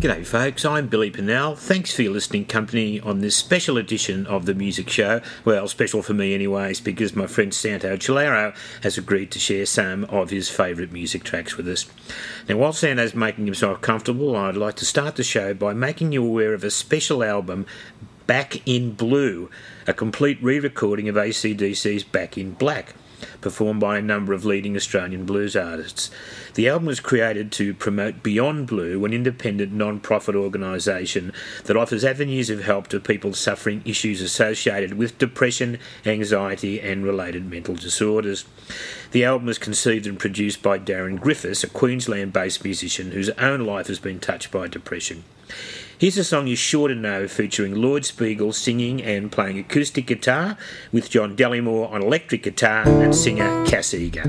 G'day, folks. I'm Billy Pennell. Thanks for your listening company on this special edition of the Music Show. Well, special for me, anyways, because my friend Santo Cilauro has agreed to share some of his favourite music tracks with us. Now, while Santo's making himself comfortable, I'd like to start the show by making you aware of a special album, Back in Blue, a complete re recording of ACDC's Back in Black performed by a number of leading Australian blues artists. The album was created to promote Beyond Blue, an independent non profit organisation that offers avenues of help to people suffering issues associated with depression, anxiety, and related mental disorders. The album was conceived and produced by Darren Griffiths, a Queensland based musician whose own life has been touched by depression. Here's a song you're sure to know featuring Lloyd Spiegel singing and playing acoustic guitar with John Dellymore on electric guitar and singer Cass Eager.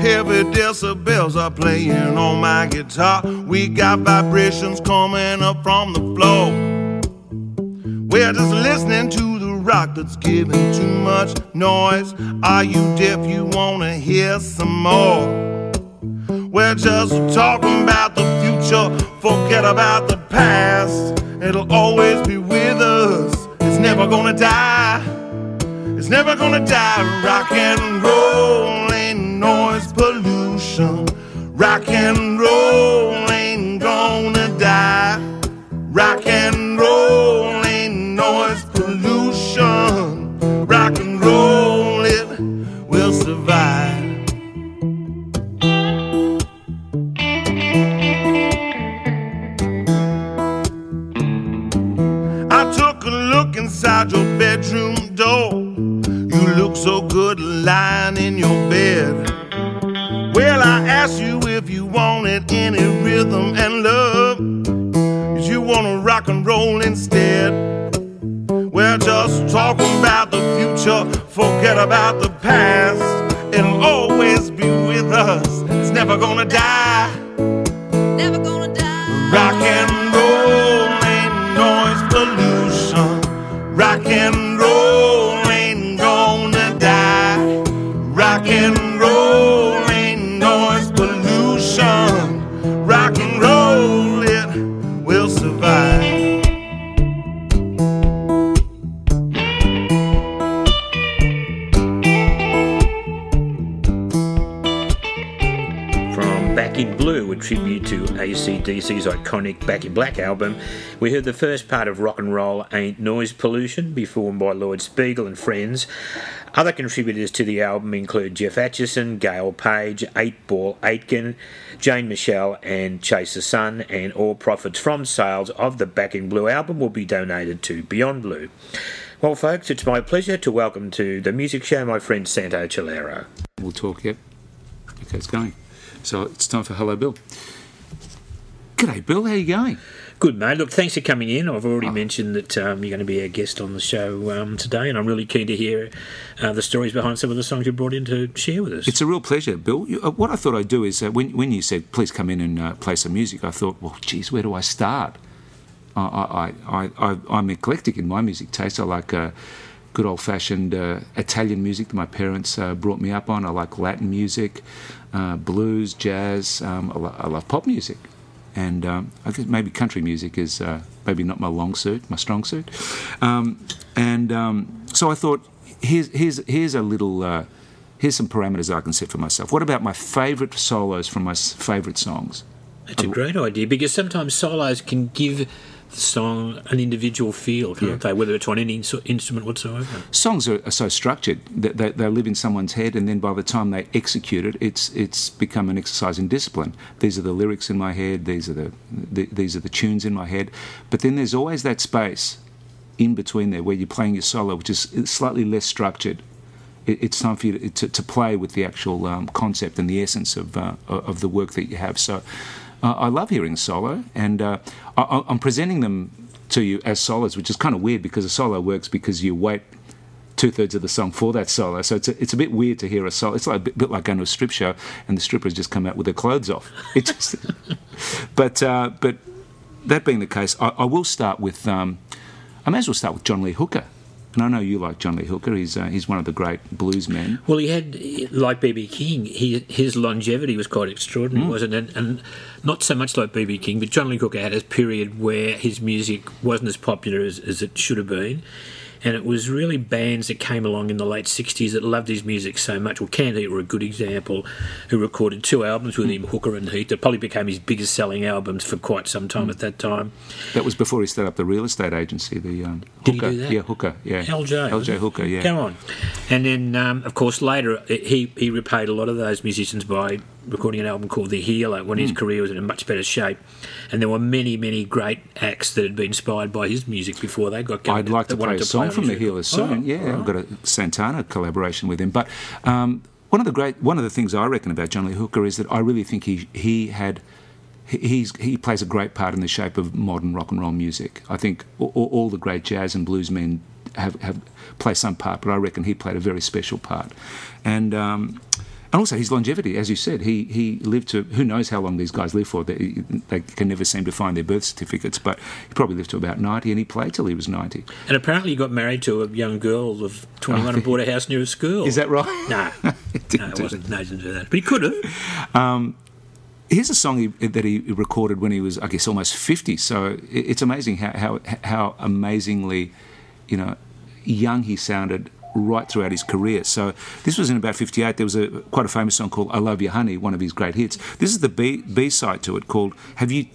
Heavy decibels are playing on my guitar. We got vibrations coming up from the floor. We're just listening to the rock that's giving too much noise. Are you deaf? You wanna hear some more? We're just talking about the future. Forget about the past. It'll always be with us. It's never gonna die. It's never gonna die. Rock and roll ain't noise pollution. Rock and roll inside your bedroom door. You look so good lying in your bed. Well, I asked you if you wanted any rhythm and love. If you wanna rock and roll instead. We're just talking about the future, forget about the past. It'll always ACDC's iconic Back in Black album, we heard the first part of Rock and Roll Ain't Noise Pollution, performed by Lloyd Spiegel and friends. Other contributors to the album include Geoff Achison, Gail Page, Eight Ball Aitken, Jane Michelle, and Chase the Sun, and all profits from sales of the Back in Blue album will be donated to Beyond Blue. Well, folks, it's my pleasure to welcome to the music show my friend Santo Cilauro. We'll talk, yep. Okay, it's going. So it's time for Hello Bill. G'day, Bill. How are you going? Good, mate. Look, thanks for coming in. I've already mentioned that um, you're going to be a guest on the show um, today, and I'm really keen to hear uh, the stories behind some of the songs you brought in to share with us. It's a real pleasure, Bill. You, uh, what I thought I'd do is uh, when, when you said, please come in and uh, play some music, I thought, well, geez, where do I start? I, I, I, I, I'm eclectic in my music taste. I like uh, good old fashioned uh, Italian music that my parents uh, brought me up on. I like Latin music, uh, blues, jazz. Um, I, lo- I love pop music. And um, I guess maybe country music is uh, maybe not my long suit, my strong suit. Um, and um, so I thought, here's, here's, here's a little, uh, here's some parameters I can set for myself. What about my favourite solos from my favourite songs? That's a great idea because sometimes solos can give the song an individual feel, can't Yeah. they? Whether it's on any ins- instrument whatsoever. songs are, are so structured that they, they live in someone's head, and then by the time they execute it, it's it's become an exercise in discipline. These are the lyrics in my head. These are the, the these are the tunes in my head. But then there's always that space in between there where you're playing your solo, which is slightly less structured. It, it's time for you to, to, to play with the actual um, concept and the essence of uh, of the work that you have. So. Uh, I love hearing solo, and uh, I, I'm presenting them to you as solos, which is kind of weird because a solo works because you wait two thirds of the song for that solo. So it's a, it's a bit weird to hear a solo. It's like a bit, bit like going to a strip show and the strippers just come out with their clothes off. It just, but uh, but that being the case, I, I will start with. Um, I may as well start with John Lee Hooker. And I know you like John Lee Hooker. He's uh, he's one of the great blues men. Well, he had, like BB King, he, his longevity was quite extraordinary, wasn't it? And, and not so much like BB King, but John Lee Hooker had a period where his music wasn't as popular as, as it should have been. And it was really bands that came along in the late 60s that loved his music so much. Well, Heat were a good example, who recorded two albums with him, Hooker and Heat, that probably became his biggest selling albums for quite some time at that time. That was before he set up the real estate agency. The um, Did he Hooker, do that? yeah, Hooker, yeah, LJ. LJ? Hooker, yeah. Go on. And then, um, of course, later he, he repaid a lot of those musicians by recording an album called The Healer when Hmm. his career was in a much better shape. And there were many, many great acts that had been inspired by his music before they got going. I'd like to play a song on from the Healer soon. Oh, yeah, all I've got a Santana collaboration with him. But um, one of the great, one of the things I reckon about John Lee Hooker is that I really think he he had. he- He's, he plays a great part in the shape of modern rock and roll music. I think all, all the great jazz and blues men have, have play some part, but I reckon he played a very special part. And um, and also his longevity, as you said, he, he lived to who knows how long these guys live for. They, they can never seem to find their birth certificates, but he probably lived to about ninety, and he played till he was ninety. And apparently he got married to a young girl of 21 and oh, bought a house near a school. Oh, Is that right? No. didn't no, it wasn't. No, he didn't do that. But he could have. Um, here's a song he, that he recorded when he was, I guess, almost 50. So it- it's amazing how, how, how amazingly, you know, young he sounded right throughout his career. So this was in about 58. There was a quite a famous song called "I Love You, Honey," one of his great hits. This is the B B side to it called "Have You."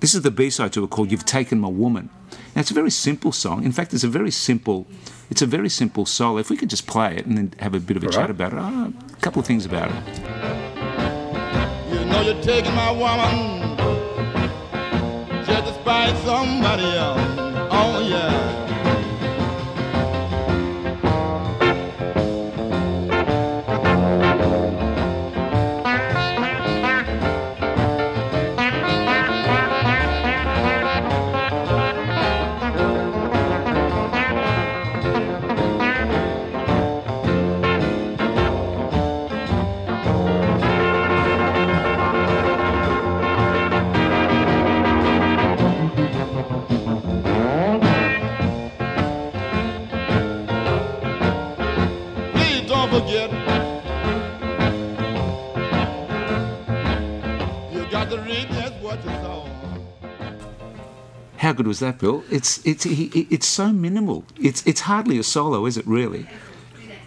This is the B side to it called "You've Taken My Woman." Now it's a very simple song. In fact, it's a very simple. It's a very simple solo. If we could just play it and then have a bit of a chat right. about it, oh, a couple of things about it. You know you're taking my woman just to spite somebody else. Oh yeah. How good was that, Bill? It's it's he, it's so minimal. It's it's hardly a solo, is it? Really?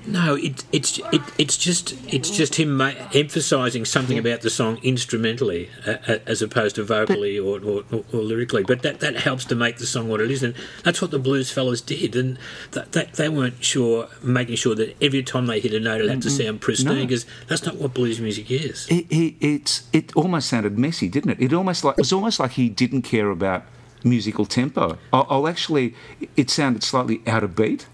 No, it, it's it, it's just it's just him ma- emphasising something about the song instrumentally uh, as opposed to vocally or, or, or, or lyrically. But that, that helps to make the song what it is, and that's what the blues fellas did. And that, that they weren't sure making sure that every time they hit a note it had to sound pristine No. because that's not what blues music is. It, it it's it almost sounded messy, didn't it? It almost like it was almost like he didn't care about musical tempo. I'll, I'll actually, it sounded slightly out of beat.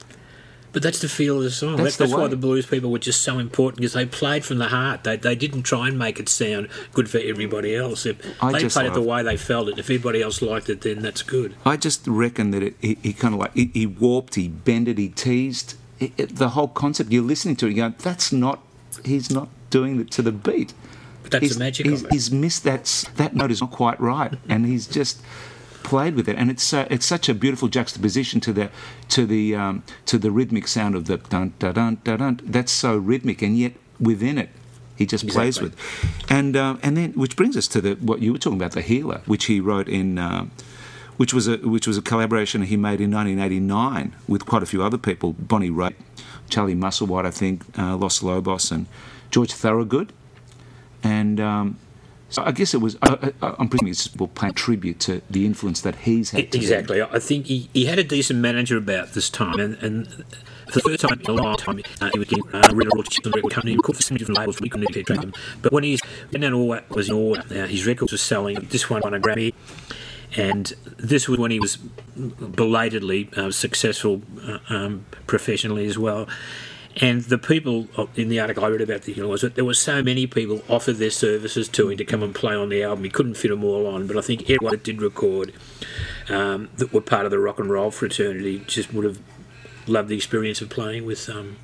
But that's the feel of the song. That's That's, the that's why the blues people were just so important because they played from the heart. They, they didn't try and make it sound good for everybody else. If I they played it the way they felt it, if everybody else liked it, then that's good. I just reckon that it, he, he kind of like he, he warped, he bended, he teased. It, it- the whole concept. You're listening to it, you go, "That's not. He's not doing it to the beat." But that's he's, the magic he's, of it. he's missed that that note is not quite right, and he's just played with it, and it's so, it's such a beautiful juxtaposition to the to the um, to the rhythmic sound of the dun dun dun dun. dun. That's so rhythmic, and yet within it, he just plays with, and um, and then which brings us to the what you were talking about, the healer, which he wrote in. Um, which was a which was a collaboration he made in 1989 with quite a few other people, Bonnie Raitt, Charlie Musselwhite, I think, uh, Los Lobos, and George Thorogood, and um, so I guess it was. I, I'm presuming it's will pay tribute to the influence that he's had. Exactly. I think he, he had a decent manager about this time, and, and for the first time in a long time, uh, he was getting uh, rid of all the chips on the record company. He called for some different labels, but he couldn't keep track of them. But when he's when that all that was in order, now his records were selling. This one won a Grammy, and this was when he was belatedly uh, successful uh, um, professionally as well. And the people in the article I read about the know, was that there were so many people offered their services to him to come and play on the album. He couldn't fit them all on, but I think everyone that did record um, that were part of the rock and roll fraternity just would have loved the experience of playing with um,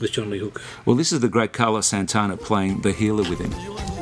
with John Lee Hooker. Well, this is the great Carlos Santana playing the healer with him.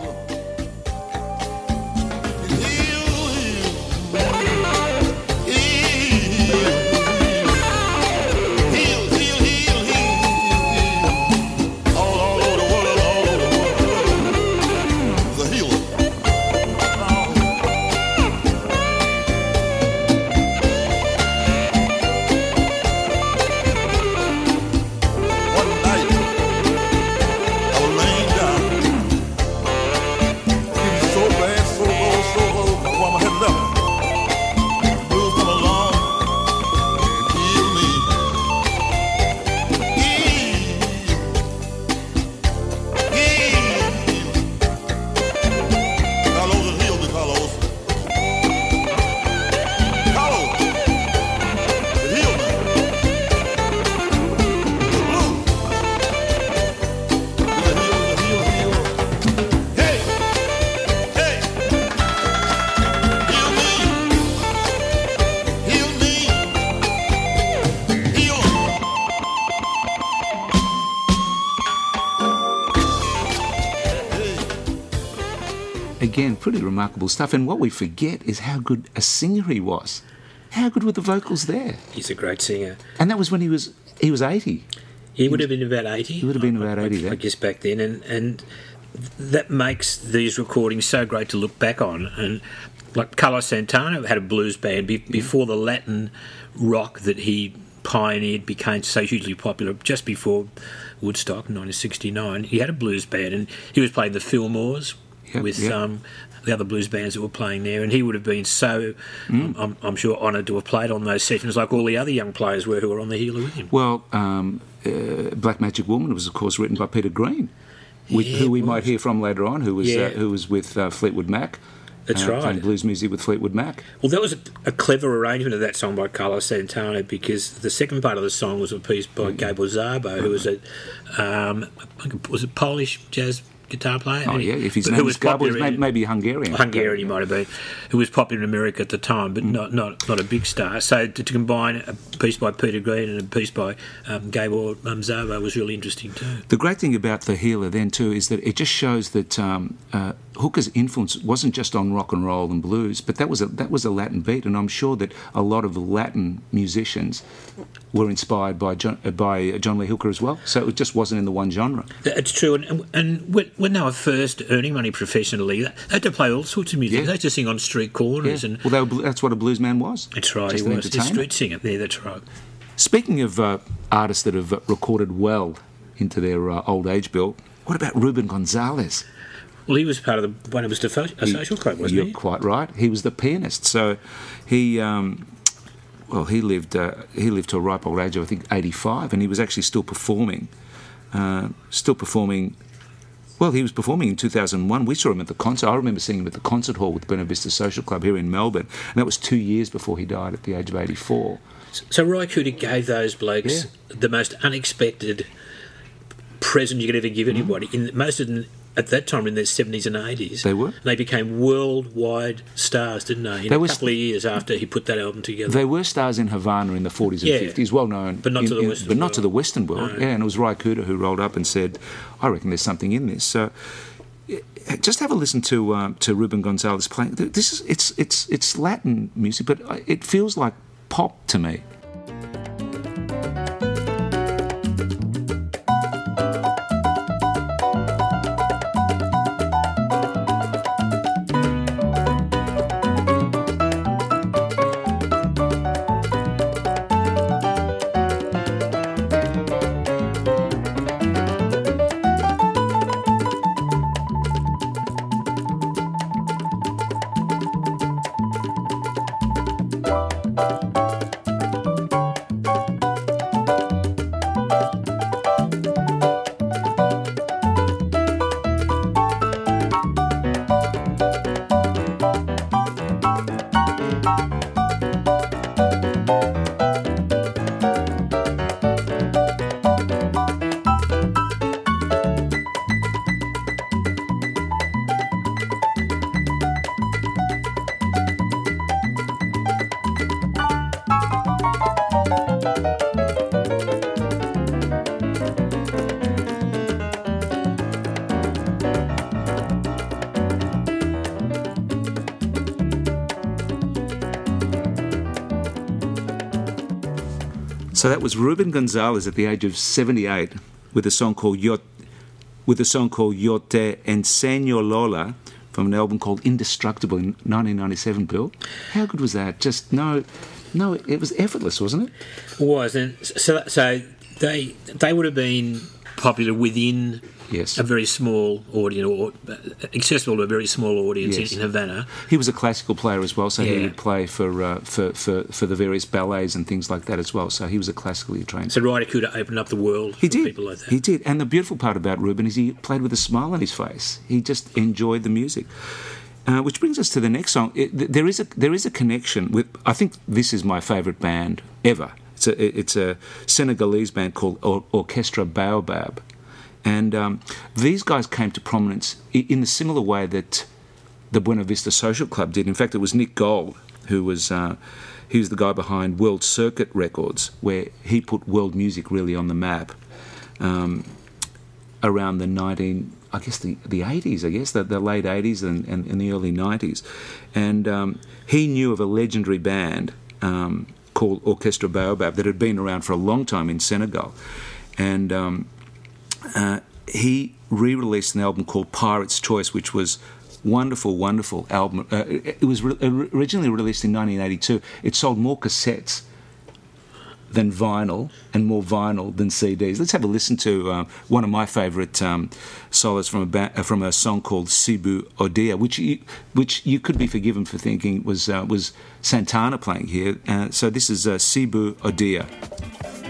Remarkable stuff. And what we forget is how good a singer he was. How good were the vocals there? He's a great singer. And that was when he was he was eighty. He would have been about 80. He would have been I- about I- 80 I, then. guess back then. And, and that makes these recordings so great to look back on. And like Carlos Santana had a blues band be, before the Latin rock that he pioneered became so hugely popular just before Woodstock in 1969. He had a blues band and he was playing the Fillmores Yep, with yep. um, the other blues bands that were playing there. And he would have been so, Mm. I'm, I'm sure, honoured to have played on those sessions like all the other young players were who were on the Healer with him. Well, um, uh, Black Magic Woman was of course written by Peter Green, with, Yeah, who we might hear from later on, who was Yeah. uh, who was with uh, Fleetwood Mac. That's uh, right. Playing blues music with Fleetwood Mac. Well, that was a, a clever arrangement of that song by Carlos Santana because the second part of the song was a piece by Mm-hmm. Gabor Szabo, who was a um, was a Polish jazz guitar player. Oh yeah, if his name was popular in- maybe Hungarian. Hungarian, he might have been, who was popular in America at the time, but not, not not a big star. So to, to combine a piece by Peter Green and a piece by um, Gabor Szabo was really interesting too. The great thing about the Healer then too is that it just shows that um, uh, Hooker's influence wasn't just on rock and roll and blues, but that was a that was a Latin beat, and I'm sure that a lot of Latin musicians were inspired by John, uh, by John Lee Hooker as well. So it just wasn't in the one genre. It's true, and, and when, when they were first earning money professionally, they had to play all sorts of music. Yeah. They had to sing on street corners, and well, they were, that's what a blues man was. that's right, Just he was. A street singer. Yeah, that's right. Speaking of uh, artists that have recorded well into their uh, old age, Bill, what about Ruben Gonzalez? Well, he was part of the Buena Vista social club, wasn't he? You're quite right. He was the pianist. So he, um, well, he lived uh, he lived to a ripe old age of I think 85, and he was actually still performing, uh, still performing. Well, he was performing in 2001. We saw him at the concert. I remember seeing him at the concert hall with Buena Vista Social Club here in Melbourne, and that was two years before he died at the age of 84. So Ry Cooder gave those blokes the most unexpected present you could ever give anybody. In most of them, at that time, in their seventies and eighties, They were. And they became worldwide stars, didn't they? In They a were couple of years after he put that album together. They were stars in Havana in the 40s and Yeah. 50s, well known, But not in- to the in- Western but not world. to the Western world. No. Yeah, and it was Ry Cooder who rolled up and said, "I reckon there's something in this." So, eh, just have a listen to um, to Ruben Gonzalez playing. This is it's it's it's Latin music, but uh, it feels like pop to me. So that was Ruben Gonzalez at the age of 78 with a song called Yo, with a song called Yo Te Enseño Lola from an album called Indestructible in 1997. Bill, how good was that? Just no, no, it was effortless, wasn't it? It was and so so they they would have been popular within Yes. a very small audience or uh, accessible to a very small audience Yes. in, in Havana. He was a classical player as well, so he Yeah. would play for, uh, for for for the various ballets and things like that as well. So he was a classically trained. So Ry Cooder could open up the world He for did. people like that. He did. And the beautiful part about Ruben is he played with a smile on his face. He just enjoyed the music. Uh, which brings us to the next song. It, there is a there is a connection with. I think this is my favourite band ever. It's a it's a Senegalese band called or- Orchestra Baobab, and um, these guys came to prominence in the similar way that the Buena Vista Social Club did. In fact, it was Nick Gold who was uh, he was the guy behind World Circuit Records, where he put world music really on the map um, around the 19, I guess the, the 80s, I guess, the, the late 80s and, and, and the early 90s. And um, he knew of a legendary band um, called Orchestra Baobab that had been around for a long time in Senegal. And um, uh, he re-released an album called Pirate's Choice, which was wonderful, wonderful album. Uh, it it was re- originally released in 1982. It sold more cassettes than vinyl and more vinyl than CDs. Let's have a listen to um, one of my favourite um, solos from a ba- uh, from a song called Sibou Odia, which you, which you could be forgiven for thinking was uh, was Santana playing here. Uh, so this is uh, Sibou Odia.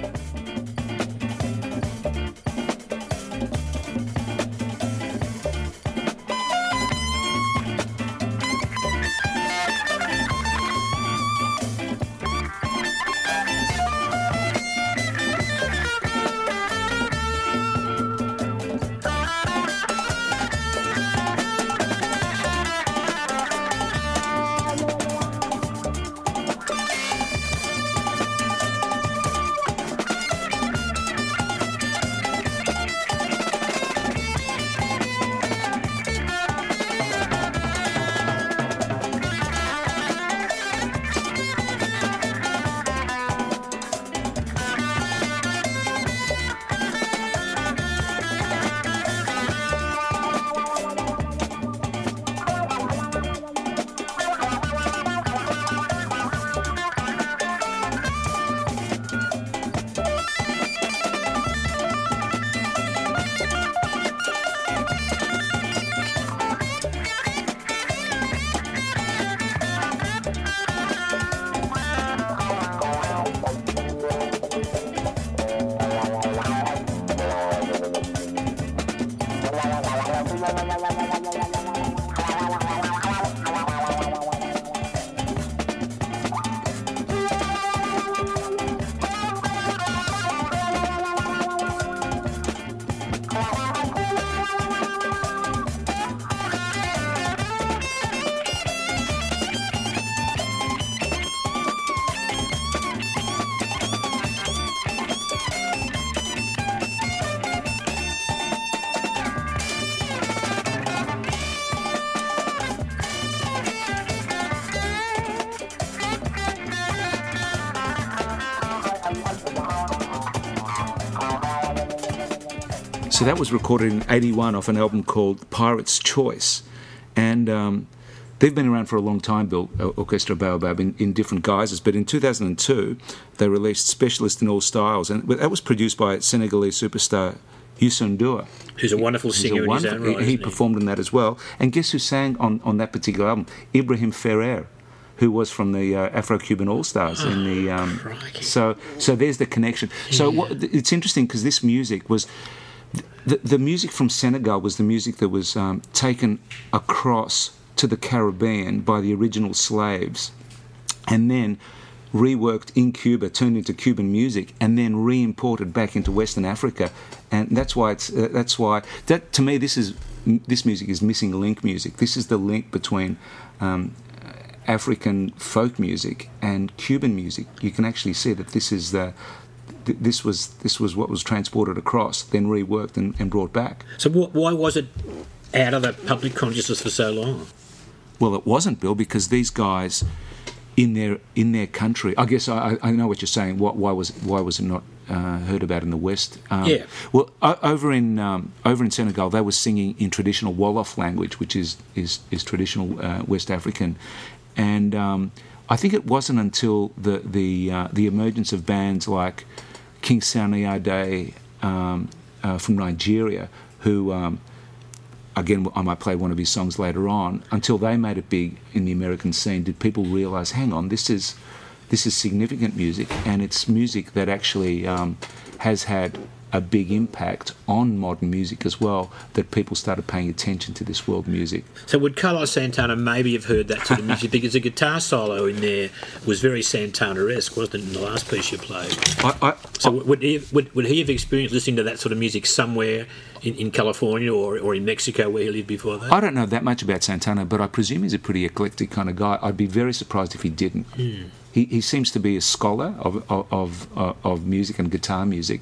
So that was recorded in 81 off an album called Pirate's Choice. And um, they've been around for a long time, Bill, uh, Orchestra Baobab, in, in different guises. But in 2002, they released Specialist in All Styles. And that was produced by Senegalese superstar Youssou N'Dour. Who's a wonderful He's a singer in his own right. he, he performed in that as well. And guess who sang on, on that particular album? Ibrahim Ferrer, who was from the uh, Afro-Cuban All Stars in the. Um, so so there's the connection. So what, it's interesting because this music was. The, the music from Senegal was the music that was um, taken across to the Caribbean by the original slaves and then reworked in Cuba, turned into Cuban music, and then re-imported back into Western Africa, and that's why it's uh, that's why that to me this is this music is missing link music. This is the link between um, African folk music and Cuban music. You can actually see that this is the th- this was this was what was transported across, then reworked and, and brought back. So wh- why was it out of the public consciousness for so long? Well, it wasn't, Bill, because these guys in their in their country. I guess I, I know what you're saying. Why, why was why was it not uh, heard about in the West? Um, Yeah. Well, o- over in um, over in Senegal, they were singing in traditional Wolof language, which is is is traditional uh, West African, and um, I think it wasn't until the the uh, the emergence of bands like King Ade um, uh, from Nigeria, who um, again, I might play one of his songs later on. Until they made it big in the American scene, did people realise, hang on, this is this is significant music, and it's music that actually um, has had a big impact on modern music as well. That people started paying attention to this world music. So would Carlos Santana maybe have heard that sort of music because the guitar solo in there was very Santana-esque, wasn't it, in the last piece you played? I, I, So would he, would, would he have experienced listening to that sort of music somewhere in, in California or, or in Mexico where he lived before that? I don't know that much about Santana, but I presume he's a pretty eclectic kind of guy. I'd be very surprised if he didn't. Hmm. He, he seems to be a scholar of, of, of, uh, of music and guitar music,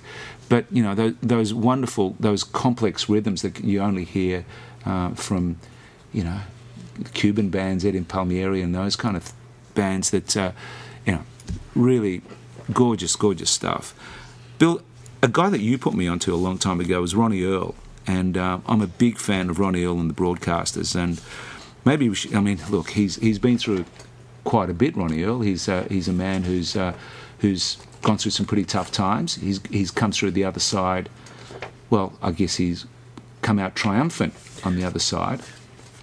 but you know those, those wonderful, those complex rhythms that you only hear uh, from, you know, Cuban bands, Eddie Palmieri, and those kind of bands that, uh, you know, really gorgeous, gorgeous stuff. Bill, a guy that you put me onto a long time ago was Ronnie Earl, and uh, I'm a big fan of Ronnie Earl and the Broadcasters. And maybe should, I mean, look, he's he's been through quite a bit. Ronnie Earl, he's uh, he's a man who's uh, who's gone through some pretty tough times. He's he's come through the other side. Well, I guess he's come out triumphant on the other side.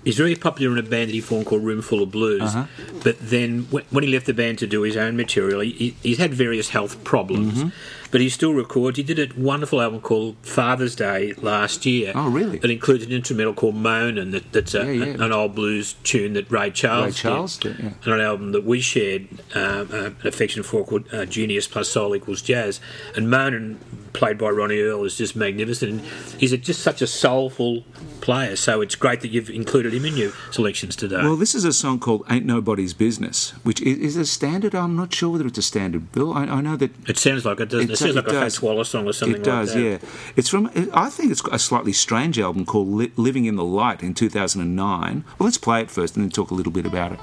He's very popular in a band that he formed called Roomful of Blues. Uh-huh. But then when, when he left the band to do his own material, he, he's had various health problems. Mm-hmm. But he still records. He did a wonderful album called Father's Day last year. Oh, really? It includes an instrumental called Moanin', that, that's a, Yeah, yeah. an old blues tune that Ray Charles Ray Charles did. did, yeah. And an album that we shared um, uh, an affection for called uh, Genius plus Soul equals Jazz. And Moanin', played by Ronnie Earl, is just magnificent. And he's a, just such a soulful player. So it's great that you've included him in your selections today. Well, this is a song called "Ain't Nobody's Business," which is, is a standard. I'm not sure whether it's a standard. Bill, I, I know that It sounds like it, doesn't it? It sounds like it a Fats does. Wallace song or something it does. like that. yeah, it's from. I think it's got a slightly strange album called "Living in the Light" in 2009. Well, let's play it first and then talk a little bit about it.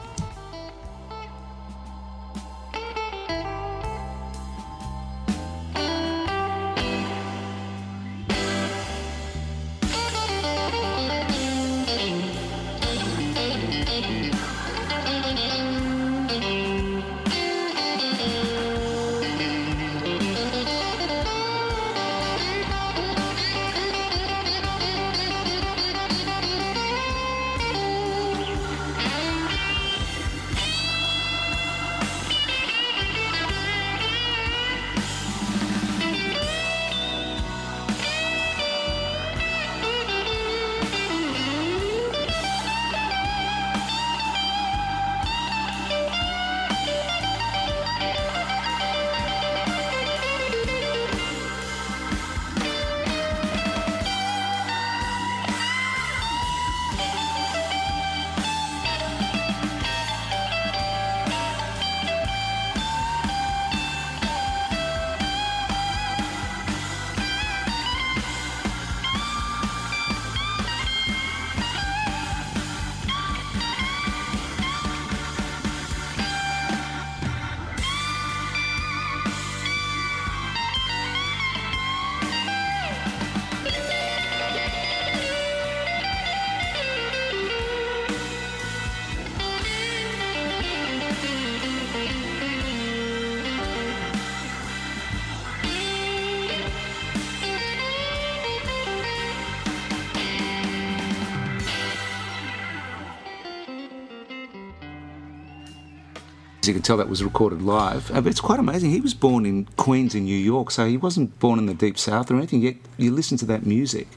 As you can tell, that was recorded live. Uh, but it's quite amazing. He was born in Queens in New York, so he wasn't born in the deep south or anything. Yet you listen to that music,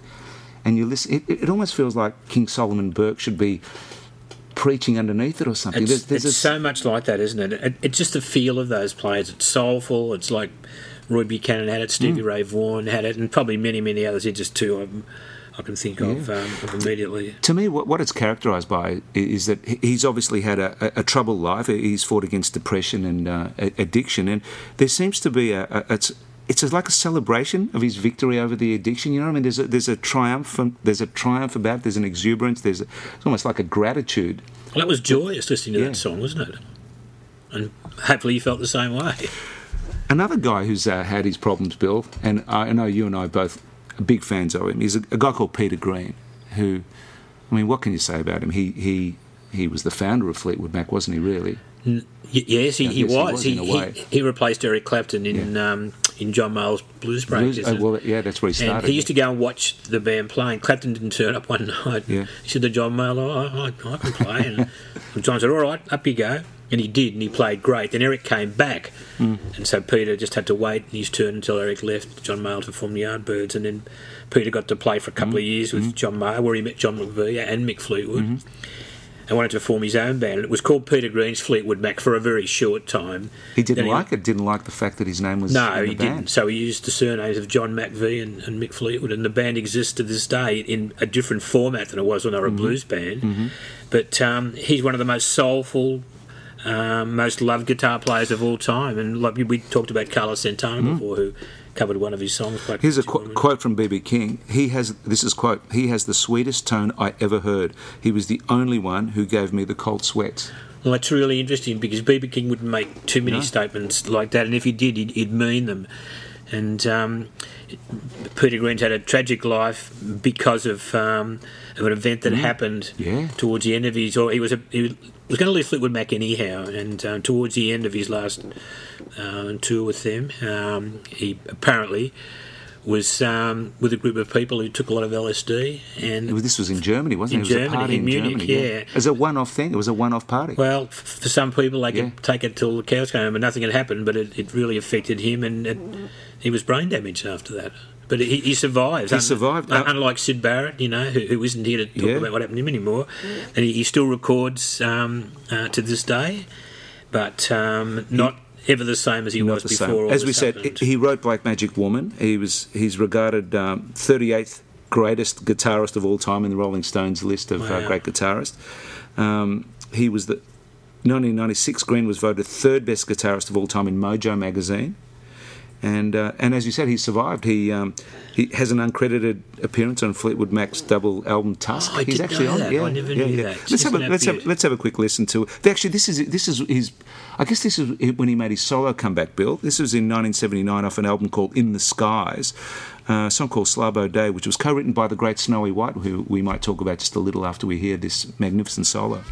and you listen. It, it almost feels like King Solomon Burke should be preaching underneath it or something. It's, There's- there's it's a- so much like that, isn't it? it? It's just the feel of those players. It's soulful. It's like Roy Buchanan had it, Stevie Mm. Ray Vaughan had it, and probably many, many others. Here, just two of them I can think of, um, of immediately. to me, what, what it's characterised by is that he's obviously had a, a, a troubled life. He's fought against depression and uh, addiction, and there seems to be a, a it's it's like a celebration of his victory over the addiction. You know what I mean? There's a, there's a triumph. There's a triumph about. it. There's an exuberance. There's a, it's almost like a gratitude. Well, that was joyous listening to Yeah. that song, wasn't it? and hopefully you felt the same way. Another guy who's uh, had his problems, Bill, and I know you and I both big fans of him. He's a, a guy called Peter Green, who, I mean, what can you say about him? He he he was the founder of Fleetwood Mac, wasn't he? Really? Y- yes, he, he, guess he was. was, He, he, replaced Eric Clapton in um, in John Mayall's Blues Breakers. Oh, well, yeah, that's where he And started. he used to go and watch the band playing. Clapton didn't turn up one night. Yeah. He said to John Mayall, oh, I, I can play. And John said, all right, up you go. And he did, and he played great. Then Eric came back, Mm. and so Peter just had to wait his turn until Eric left John Mayall to form the Yardbirds. And then Peter got to play for a couple of Mm. years with John Mayall, where he met John McVie and Mick Fleetwood. Mm-hmm. And wanted to form his own band. It was called Peter Green's Fleetwood Mac for a very short time. He didn't Then like it. Didn't like the fact that his name was no, in the he band. didn't. So he used the surnames of John McVie and, and Mick Fleetwood, and the band exists to this day in a different format than it was when they were a Mm-hmm. blues band. But um, he's one of the most soulful, um, most loved guitar players of all time. And like we- talked about Carlos Santana before, who covered one of his songs. quite Mm. Here's a qu- quote from BB King. He has this is quote. He has the sweetest tone I ever heard. He was the only one who gave me the cold sweats. Well, that's really interesting because B.B. King wouldn't make too many No. statements like that, and if he did, he'd, he'd mean them. And um, Peter Green's had a tragic life because of, um, of an event that happened Yeah. towards the end of his. Or he was a, he was going to leave Fleetwood Mac anyhow, and um, towards the end of his last uh, tour with them, um, he apparently was um, with a group of people who took a lot of LSD and was- This was in Germany, wasn't In it? It was Germany, a party in in, Munich, Germany. yeah. It was a one-off thing. It was a one-off party. Well, f- for some people, they could take it till the cows came home and nothing had happened, but it, it really affected him, and it, he was brain damaged after that. But he, he survives. He survived. un- Uh, unlike Syd Barrett, you know, who, who isn't here to talk Yeah. about what happened to him anymore, and he, he still records um, uh, to this day, but um, not ever the same as he was before. all As we this said, happened. he wrote Black Magic Woman. He was he's regarded um, 38th greatest guitarist of all time in the Rolling Stones list of uh, great guitarists. Um, he was the 1996. Green was voted third best guitarist of all time in Mojo magazine. And uh, and as you said, he survived. He um, he has an uncredited appearance on Fleetwood Mac's double album Tusk. Oh, I He's actually on. that. Yeah, I never yeah, knew yeah. that. Let's have a let's have let's have a quick listen to. It. Actually, this is this is his. I guess this is when he made his solo comeback. Bill. This was in 1979 off an album called In the Skies, uh, a song called Slabo Day, which was co-written by the great Snowy White, who we might talk about just a little after we hear this magnificent solo.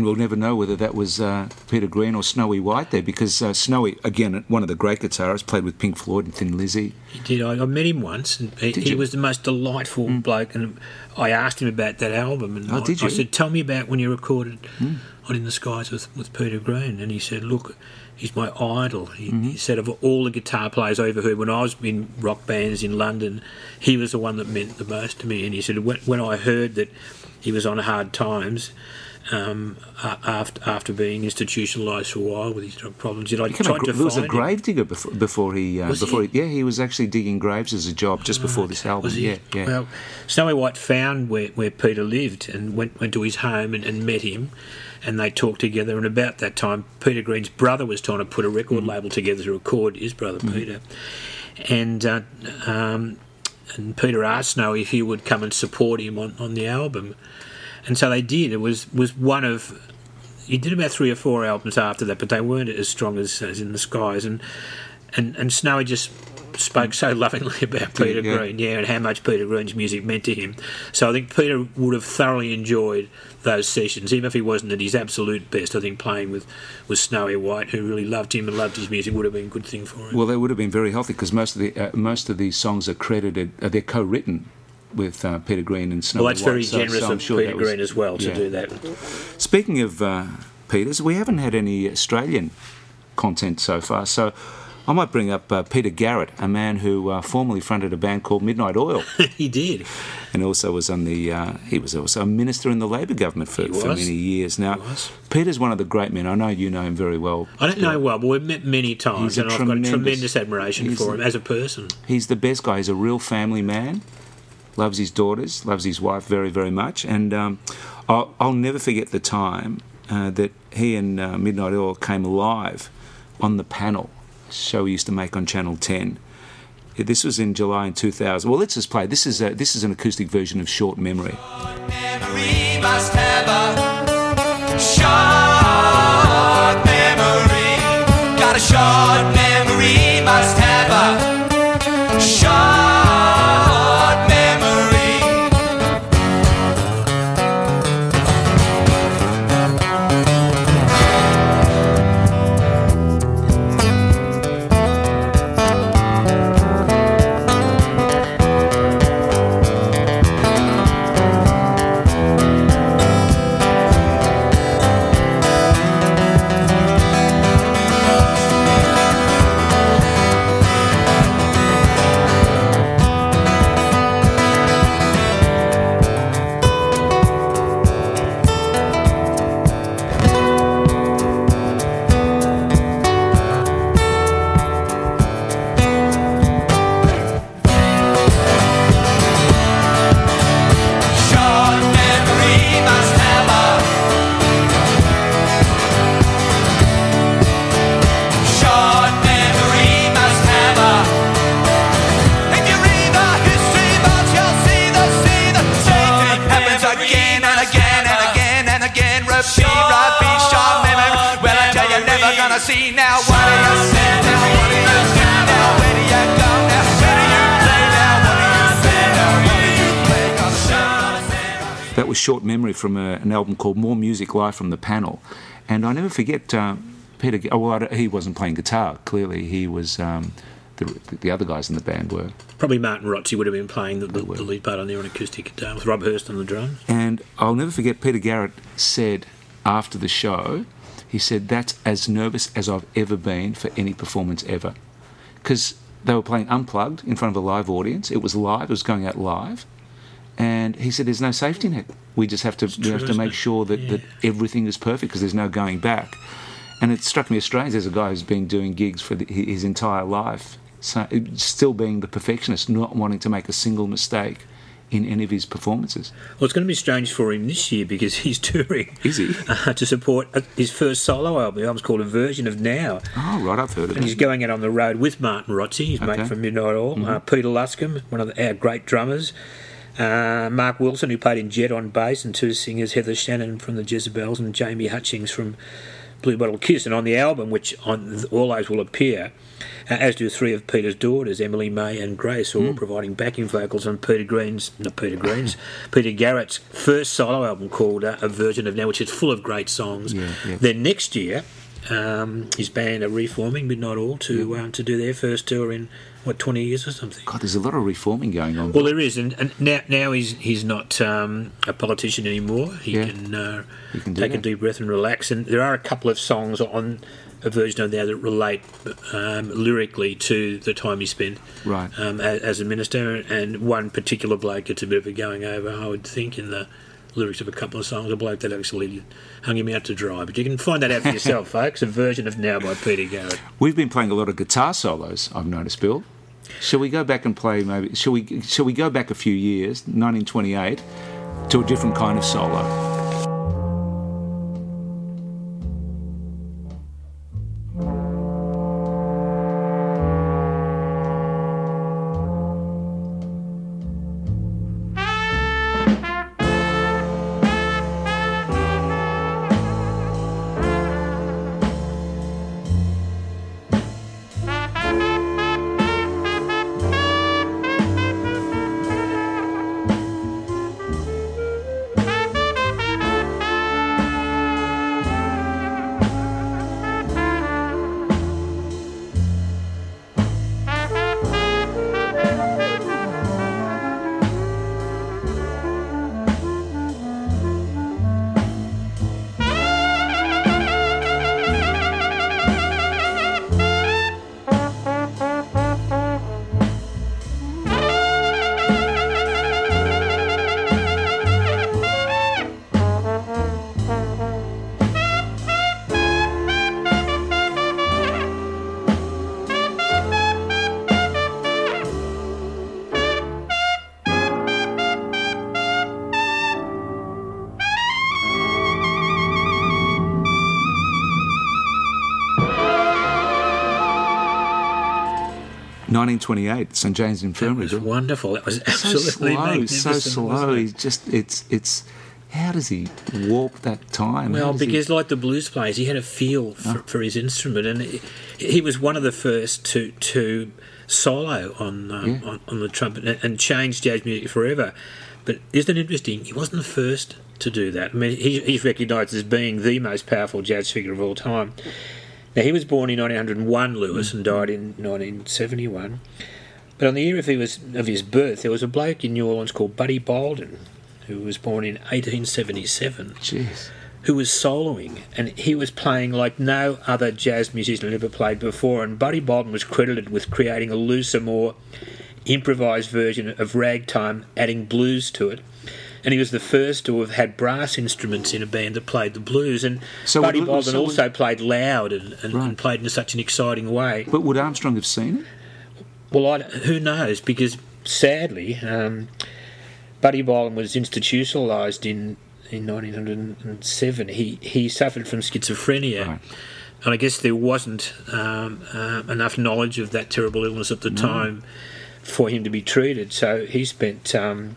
And we'll never know whether that was uh, Peter Green or Snowy White there, because uh, Snowy, again, one of the great guitarists, played with Pink Floyd and Thin Lizzy. He did. I, I met him once, and he, he was the most delightful bloke. And I asked him about that album, and Oh, I, did I said, "Tell me about when you recorded on In the Skies with, with Peter Green." And he said, "Look, he's my idol." He, he said, "Of all the guitar players I ever heard when I was in rock bands in London, he was the one that meant the most to me." And he said, "When, when I heard that he was on hard times um, after after being institutionalised for a while with his drug problems. You know, I tried gra- to there was a grave digger before, before he. Uh, before he? he? Yeah, he was actually digging graves as a job just before this album. Yeah, yeah. Well, Snowy White found where, where Peter lived and went, went to his home and, and met him, and they talked together. And about that time, Peter Green's brother was trying to put a record label together to record his brother Peter, and uh, um, and Peter asked Snowy if he would come and support him on, on the album, and so they did. It was was one of he did about three or four albums after that, but they weren't as strong as, as in the skies. And and and Snowy just spoke so lovingly about Peter yeah. Green, yeah, and how much Peter Green's music meant to him. So I think Peter would have thoroughly enjoyed those sessions, even if he wasn't at his absolute best. I think playing with with Snowy White, who really loved him and loved his music, would have been a good thing for him. Well, they would have been very healthy because most of the uh, most of these songs are credited. Uh, they're co-written with uh, Peter Green and Snowy Well, that's White. very so- generous so I'm of sure Peter was- Green as well to yeah. do that. Speaking of uh, Peters, we haven't had any Australian content so far, so I might bring up uh, Peter Garrett, a man who uh, formerly fronted a band called Midnight Oil, he did. and also was on the. Uh, he was also a minister in the Labor government for, for many years. Now. Peter's one of the great men. I know you know him very well. I don't know well, but we've met many times, and I've got tremendous admiration for him as a person. He's the best guy. He's a real family man. Loves his daughters. Loves his wife very, very much. And um, I'll, I'll never forget the time uh, that he and uh, Midnight Oil came alive on the panel show we used to make on Channel Ten. This was in July in 2000. Well, let's just play. This is a, this is an acoustic version of Short Memory. short memory, must have a short was Short Memory from a, an album called More Music Live from the Panel. And I never forget uh, Peter. Oh, well, he wasn't playing guitar. Clearly, he was. Um, the, the other guys in the band were. Probably Martin Rotsey would have been playing the, the, the lead part on there on acoustic guitar with Rob Hirst on the drums. And I'll never forget Peter Garrett said after the show, he said, That's as nervous as I've ever been for any performance ever. Because they were playing unplugged in front of a live audience. It was live, it was going out live. And he said, There's no safety net. We just have to, we true, have to make it? sure that, that everything is perfect because there's no going back. And it struck me as strange as a guy who's been doing gigs for the, his entire life, so, still being the perfectionist, not wanting to make a single mistake in any of his performances. Well, it's going to be strange for him this year because he's touring Is he? uh, to support uh, his first solo album. The album's called A Version of Now. Oh, right, I've heard of And he's going out on the road with Martin Rotsey, his Okay. mate from Midnight Oil, uh, Peter Luscombe, one of the, our great drummers, uh, Mark Wilson, who played in Jet on bass, and two singers, Heather Shannon from the Jezabels and Jamie Hutchings from Bluebottle Kiss. And on the album, which on all those will appear, uh, as do three of Peter's daughters, Emily May and Grace, all providing backing vocals on Peter Green's, not Peter Green's, Peter Garrett's first solo album called uh, A Version of Now, which is full of great songs. Yeah, yeah. Then next year, um, his band are reforming Midnight Oil to um, to do their first tour in what twenty years or something. God, there's a lot of reforming going on. Well, there is, and, and now now he's he's not um, a politician anymore. He Yeah. can, uh, He can take a deep breath and relax. And there are a couple of songs on a version of now that relate um, lyrically to the time he spent Right. um, as, as a minister. And one particular bloke gets a bit of a going over, I would think, in the lyrics of a couple of songs. A bloke that actually hung him out to dry. But you can find that out for yourself, folks. A version of Now by Peter Garrett. We've been playing a lot of guitar solos. I've noticed, Bill. Shall we go back and play? Maybe shall we? Shall we go back a few years, 1928, to a different kind of solo? Nineteen twenty-eight, St James Infirmary. was wonderful. That was absolutely so slow, so slow. it? He's just it's it's. How does he warp that time? Well, does he- because like the blues players, he had a feel for, Ah. for his instrument, and he, he was one of the first to to solo on um, Yeah. on, on the trumpet and, and change jazz music forever. But isn't it interesting? He wasn't the first to do that. I mean, he, he's recognised as being the most powerful jazz figure of all time. Now, he was born in 1901, Lewis, and died in 1971. But on the year of, was, of his birth, there was a bloke in New Orleans called Buddy Bolden, who was born in 1877 Jeez. who was soloing and he was playing like no other jazz musician had ever played before. And Buddy Bolden was credited with creating a looser, more improvised version of ragtime, adding blues to it. And he was the first to have had brass instruments in a band that played the blues. And So Buddy would- so would- also played loud and, and, Right. and played in such an exciting way. But would Armstrong have seen it? Well, I, who knows? Because sadly, um, Buddy Bolden was institutionalised in in 1907. He he suffered from schizophrenia, Right. and I guess there wasn't um, uh, enough knowledge of that terrible illness at the time for him to be treated. So he spent. Um,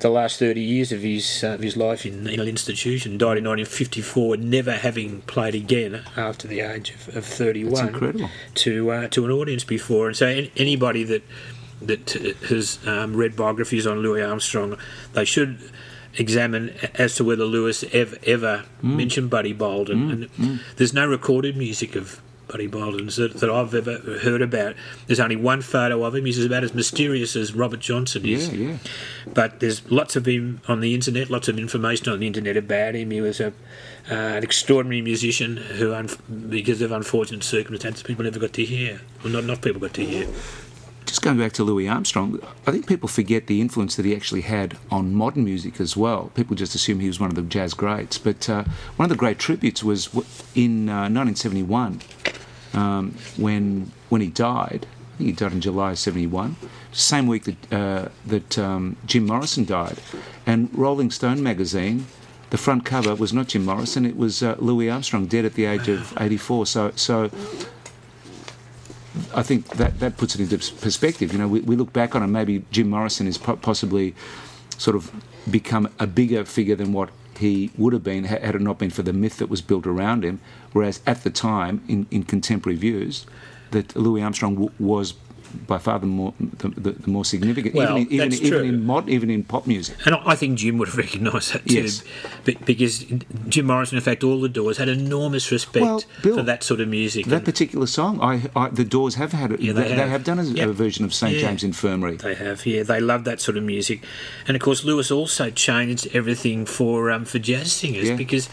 the last 30 years of his uh, of his life in, in an institution died in 1954 never having played again after the age of, of 31 That's incredible. to uh, to an audience before. And so an- anybody that that has um, read biographies on Louis Armstrong, they should examine as to whether Lewis ever, ever Mm. mentioned Buddy Bolden. and there's no recorded music of Buddy Bolden's that, that I've ever heard about. There's only one photo of him. He's about as mysterious as Robert Johnson is. Yeah, yeah. But there's lots of him on the internet, lots of information on the internet about him. He was a, uh, an extraordinary musician who, un- because of unfortunate circumstances, people never got to hear. Well, not enough people got to hear. Just going back to Louis Armstrong, I think people forget the influence that he actually had on modern music as well. People just assume he was one of the jazz greats. But uh, one of the great tributes was in uh, 1971 um, when when he died. I think he died in July of 71, same week that, uh, that um, Jim Morrison died. And Rolling Stone magazine, the front cover was not Jim Morrison, it was uh, Louis Armstrong, dead at the age of 84. So, so I think that, that puts it into perspective. You know, we, we look back on it, maybe Jim Morrison is po- possibly sort of become a bigger figure than what he would have been had it not been for the myth that was built around him. Whereas at the time, in, in contemporary views, that Louis Armstrong w- was by far the more the, the, the more significant, Well, even, in- even, even in mod, even in pop music. And I think Jim would have recognised that too. Yes. Because Jim Morrison, in fact, all the Doors had enormous respect Well, Bill, for that sort of music. That particular song, I, I the Doors have had it. Yeah, they, they they have. have done a, Yep. a version of St Yeah. James Infirmary. They have, yeah. They love that sort of music, and of course, Lewis also changed everything for um, for jazz singers Yeah. because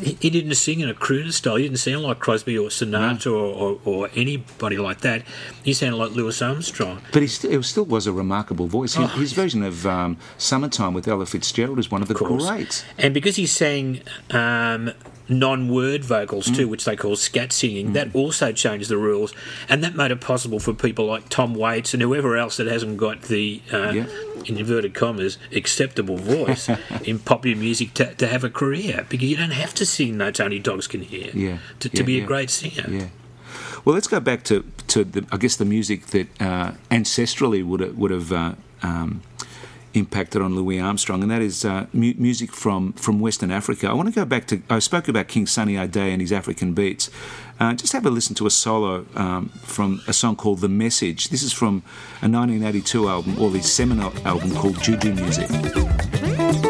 he, didn't sing in a crooner style. He didn't sound like Crosby or Sinatra or, or, or anybody like that. He sounded like Louis Armstrong. But he st- still was a remarkable voice. His, Oh, his version of um, "Summertime" with Ella Fitzgerald is one of the course. greats. And because he sang um, non-word vocals too, Mm. which they call scat singing, that also changed the rules, and that made it possible for people like Tom Waits and whoever else that hasn't got the, uh, Yeah. in inverted commas, acceptable voice in popular music to, to have a career, because you don't have to sing notes only dogs can hear Yeah, to, to yeah, be a great singer. Yeah. Well, let's go back to, to the, I guess the music that uh, ancestrally would have, would have uh, um, impacted on Louis Armstrong, and that is uh, mu- music from, from Western Africa. I want to go back to, I spoke about King Sunny Ade and his African beats. Uh, just have a listen to a solo um, from a song called The Message. This is from a 1982 album, or the seminal album called Juju Music.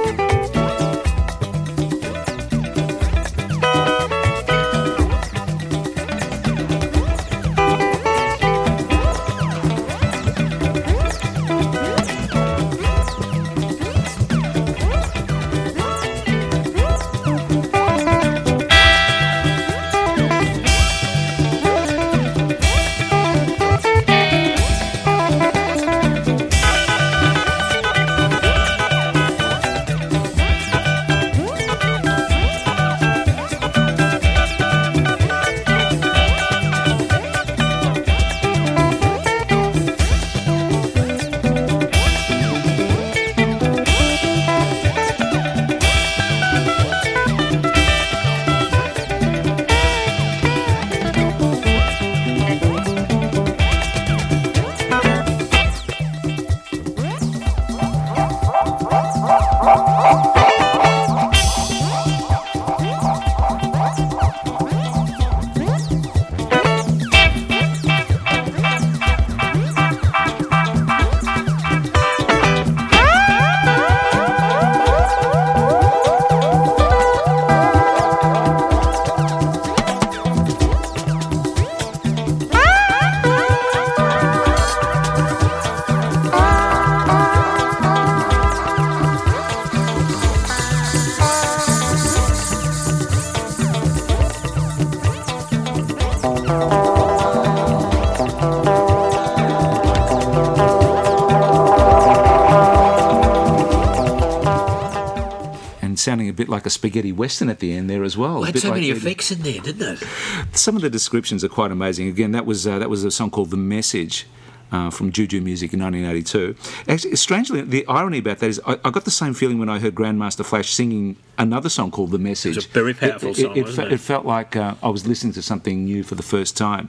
Like a spaghetti western at the end there as well. Well, it had so like many effects in there, didn't it? Some of the descriptions are quite amazing. Again, that was uh, that was a song called "The Message." Uh, from Juju Music in 1982. Actually, strangely, the irony about that is I, I got the same feeling when I heard Grandmaster Flash singing another song called "The Message." It's a very powerful it, song, It, wasn't fe- it? it felt like uh, I was listening to something new for the first time.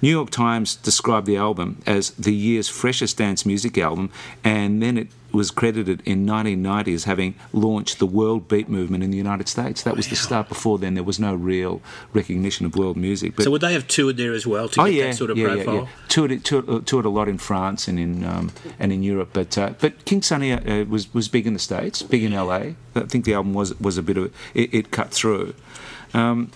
New York Times described the album as the year's freshest dance music album, and then it was credited in 1990 as having launched the world beat movement in the United States. That was the start. Before then, there was no real recognition of world music. But So would they have toured there as well to oh get yeah, that sort of yeah, profile? yeah, yeah. Toured, it, toured, uh, toured a lot in France and in um, and in Europe, but uh, but King Sunny uh, was was big in the states, big in LA. I think the album was was a bit of it, it cut through. Um,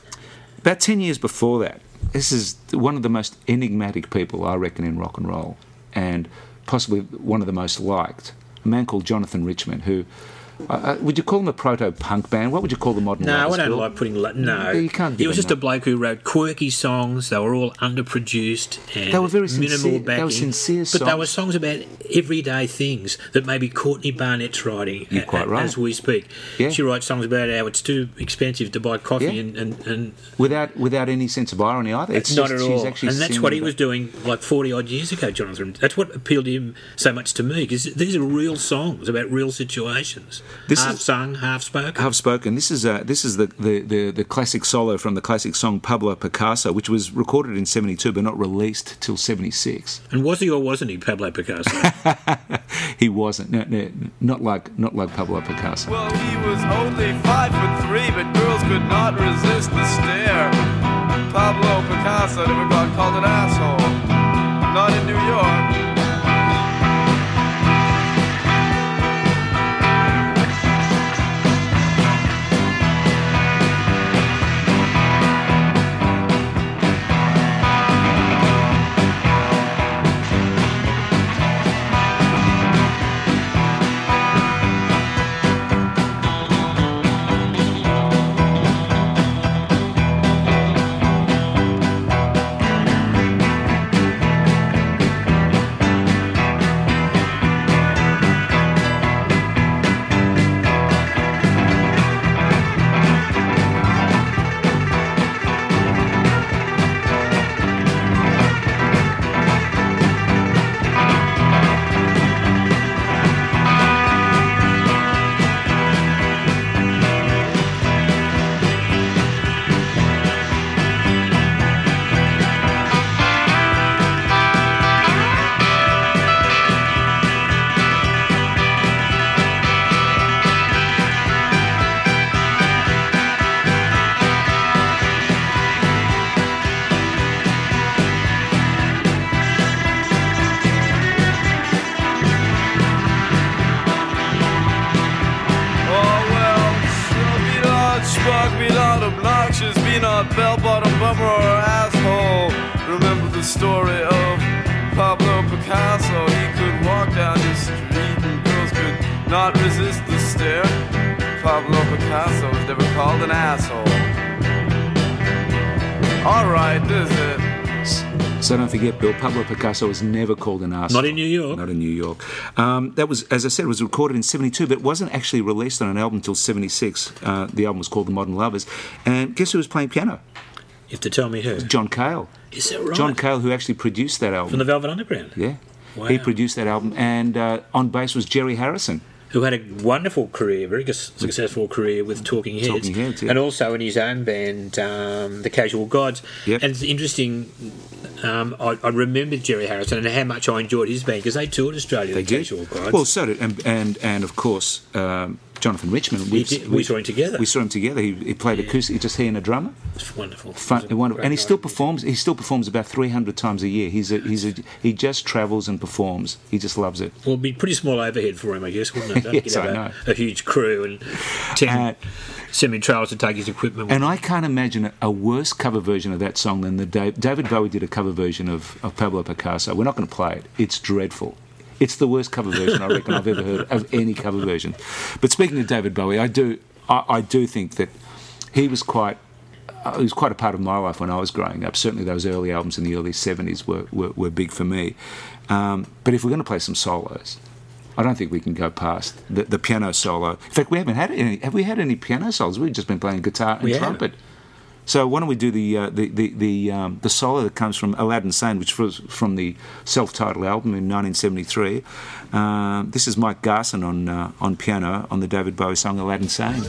about ten years before that, this is one of the most enigmatic people I reckon in rock and roll, and possibly one of the most liked. A man called Jonathan Richman, who. Uh, uh, would you call him a proto-punk band? What would you call the modern? No, I don't like putting. La- no, You can't He was just a bloke who wrote quirky songs. They were all underproduced and They were very minimal sincere- backing. they were sincere songs. but they were songs. about everyday things that maybe Courtney Barnett's writing. You're a- quite right. As we speak, Yeah. she writes songs about how it's too expensive to buy coffee Yeah. and, and, and without without any sense of irony either. It's not just, at all. And that's what he was doing like 40 odd years ago, Jonathan. That's what appealed to him so much to me because these are real songs about real situations. This half is- sung, half spoken. Half spoken. This is uh, this is the, the, the, the classic solo from the classic song Pablo Picasso, which was recorded in '72 but not released till '76. and was he or wasn't he Pablo Picasso? He wasn't, no, no, not like not like Pablo Picasso. Well, he was only five foot three, but girls could not resist the stare. Pablo Picasso never got called an asshole. Not in New York. Not resist the stare. Pablo Picasso was never called an asshole. Alright, this is it. So don't forget, Bill, Pablo Picasso was never called an arsehole. Not in New York. Not in New York. Um, that was, as I said, was recorded in 72, but it wasn't actually released on an album until 76. Uh, the album was called The Modern Lovers. And guess who was playing piano? You have to tell me who. John Cale. Is that right? John Cale, who actually produced that album. From the Velvet Underground. yeah. Wow. He produced that album. And uh, on bass was Jerry Harrison. Who had a wonderful career, very successful career with Talking Heads, Talking Heads, yeah. and also in his own band, um, the Casual Gods. Yep. And it's interesting. Um, I, I remember Jerry Harrison and how much I enjoyed his band because they toured Australia. They the did. Casual Gods. Well, so did, and, and, and of course, um, Jonathan Richman. We did- we saw him together. We saw him together. He, he played acoustic, just he and a drummer. it's wonderful. Fun, It wonderful. And he still performs. He still performs about three hundred times a year. He's a, he's a, he just travels and performs. He just loves it. Well, it'd be pretty small overhead for him, I guess, wouldn't it? Yes, have I a, know. a huge crew and ten Uh, semi-trailers to take his equipment. with And I can't imagine a, a worse cover version of that song than the Dave, David Bowie did a cover version of, of Pablo Picasso. We're not going to play it. It's dreadful. It's the worst cover version I reckon I've ever heard of any cover version. But speaking of David Bowie, I do I, I do think that he was quite uh, he was quite a part of my life when I was growing up. Certainly, those early albums in the early '70s were were, were big for me. Um, but if we're going to play some solos, I don't think we can go past the, the piano solo. In fact, we haven't had any. Have we had any piano solos? We've just been playing guitar and We haven't. So why don't we do the uh, the the the, um, the solo that comes from Aladdin Sane, which was from the self-titled album in 1973. Um, this is Mike Garson on uh, on piano on the David Bowie song Aladdin Sane.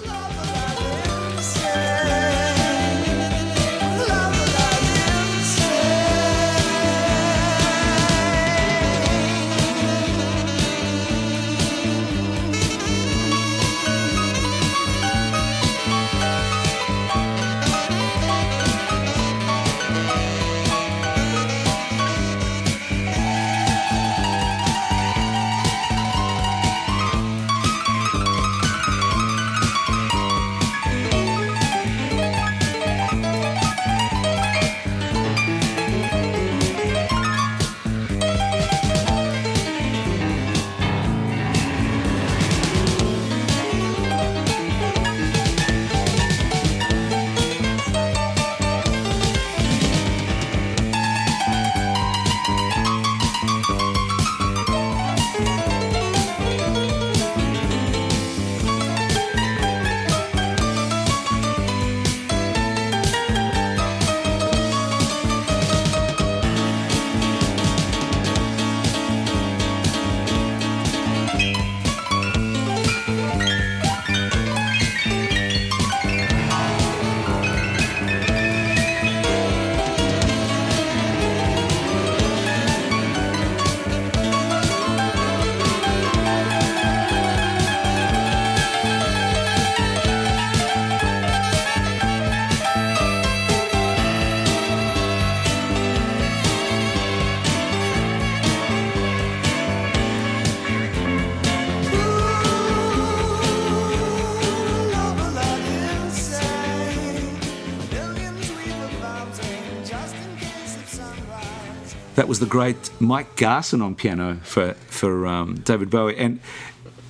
Was the great Mike Garson on piano for for um, David Bowie, and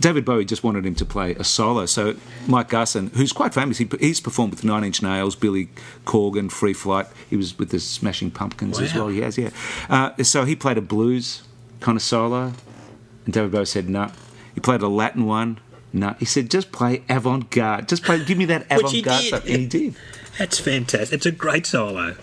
David Bowie just wanted him to play a solo. So Mike Garson, who's quite famous, he, he's performed with Nine Inch Nails, Billy Corgan, Free Flight. He was with the Smashing Pumpkins as well. He has, yeah. Uh, so he played a blues kind of solo, and David Bowie said no. He played a Latin one. No, he said just play avant-garde. Just play. Give me that avant-garde stuff, and he did. That's fantastic. It's a great solo.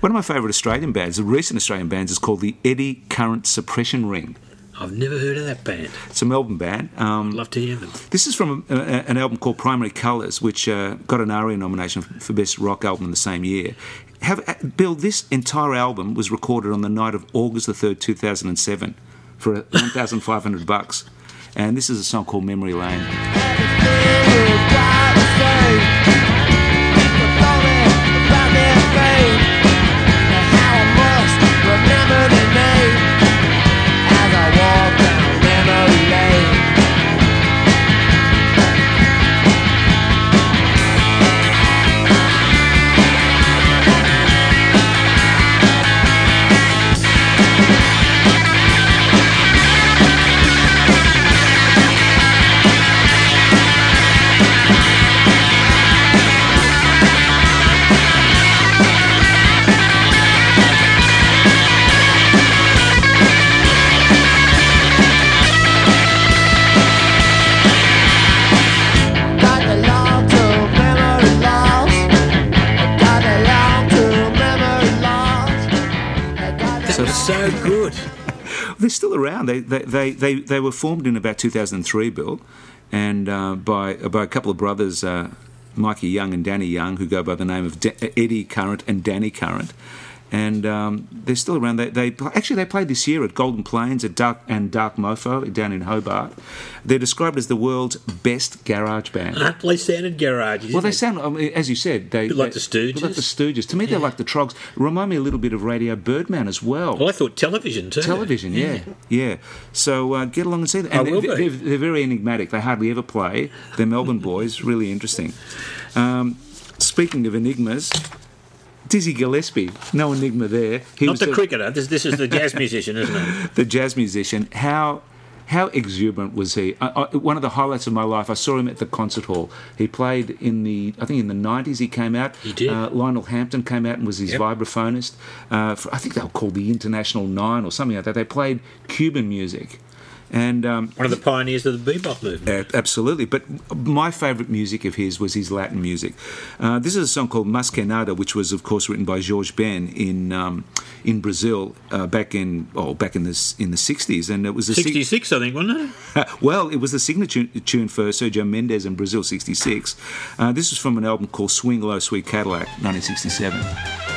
One of my favourite Australian bands, the recent Australian bands, is called the Eddie Current Suppression Ring. I've never heard of that band. It's a Melbourne band. Um, Love to hear them. this is from a, a, an album called Primary Colours, which uh, got an ARIA nomination for Best Rock Album in the same year. Have, uh, Bill, this entire album was recorded on the night of August the 3rd, 2007, for 1,500 bucks. And this is a song called Memory Lane. Remember still around. They they, they, they, they were formed in about 2003, Bill, and uh, by by a couple of brothers, uh, Mikey Young and Danny Young, who go by the name of Da- Eddie Current and Danny Current. And um, they're still around. They, they actually they played this year at Golden Plains at Dark and Dark Mofo down in Hobart. They're described as the world's best garage band. They sounded garage. Well, they sound, I mean, as you said, they like they- the Stooges. like the Stooges. To me, they're like the Troggs. Remind me a little bit of Radio Birdman as well. Well, I thought television too. Television, yeah, yeah. So uh, get along and see them. And I will they're, be. they're, they're very enigmatic. They hardly ever play. They're Melbourne boys. Really interesting. Um, speaking of enigmas, Dizzy Gillespie. No enigma there. He Not the a- cricketer. This, this is the jazz musician, isn't it? the jazz musician. How how exuberant was he? I, I, one of the highlights of my life. I saw him at the concert hall. He played in the I think in the nineties. He came out. He did. Uh, Lionel Hampton came out and was his Yep. vibraphonist. Uh, for, I think they were called the International Nine or something like that. They played Cuban music, and um, One of the pioneers of the bebop movement. absolutely. But my favourite music of his was his Latin music. Uh, this is a song called Mas Que Nada, which was, of course, written by Jorge Ben in um, in Brazil uh, back in oh back in the in the sixties, and it was a sig- 66, I think, wasn't it? well, it was the signature tune for Sergio Mendes in Brazil '66. Uh, this was from an album called Swing Low, Sweet Cadillac, 1967.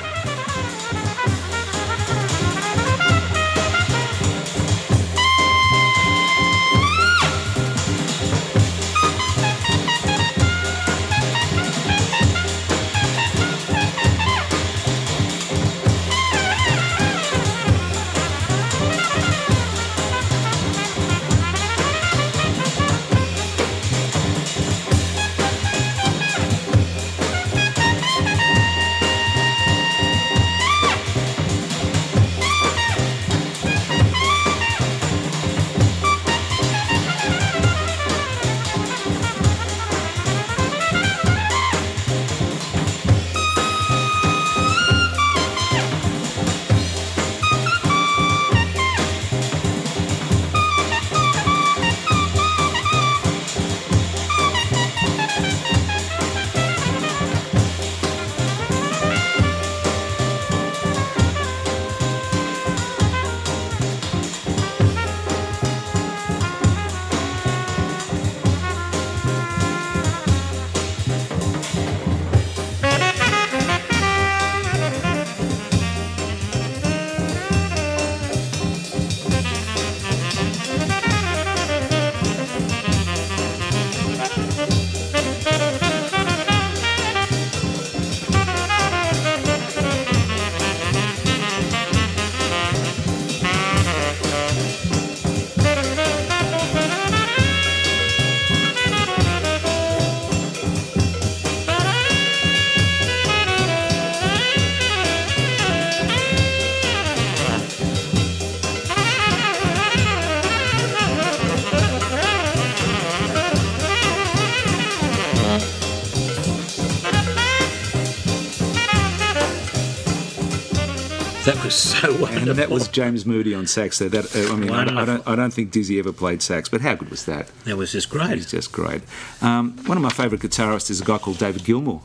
Wonderful. And that was James Moody on sax. There, that uh, I mean, I, don't- I don't, I don't think Dizzy ever played sax, but how good was that? That was just great. He's just great. Um, one of my favourite guitarists is a guy called David Gilmour.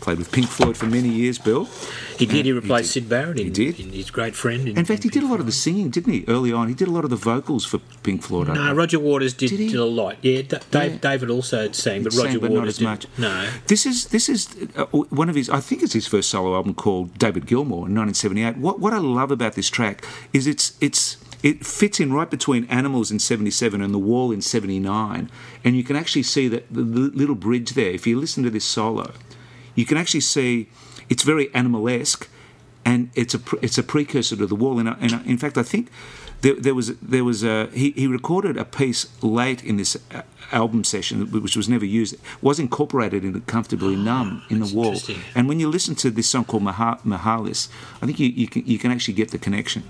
Played with Pink Floyd for many years, Bill. He did. He He replaced did. Syd Barrett. In, He did. In his great friend. In, In fact, he did a lot of the singing, didn't he? Early on, he did a lot of the vocals for Pink Floyd. No, think. Roger Waters did, Did did a lot. Yeah, D- Dave, Yeah. David also sang, but Sang, Roger but Waters not as did. much. No, This is this is uh, one of his. I think it's his first solo album called David Gilmour in 1978. What what I love about this track is it's it's it fits in right between Animals in 77 and The Wall in 79, and you can actually see that the little bridge there. If you listen to this solo, you can actually see it's very animalesque, and it's a it's a precursor to The Wall. And, and in fact, I think. There, there was there was a he, he recorded a piece late in this uh, album session which was never used was incorporated into comfortably numb in the wall and when you listen to this song called Maha, Mihalis I think you, you can you can actually get the connection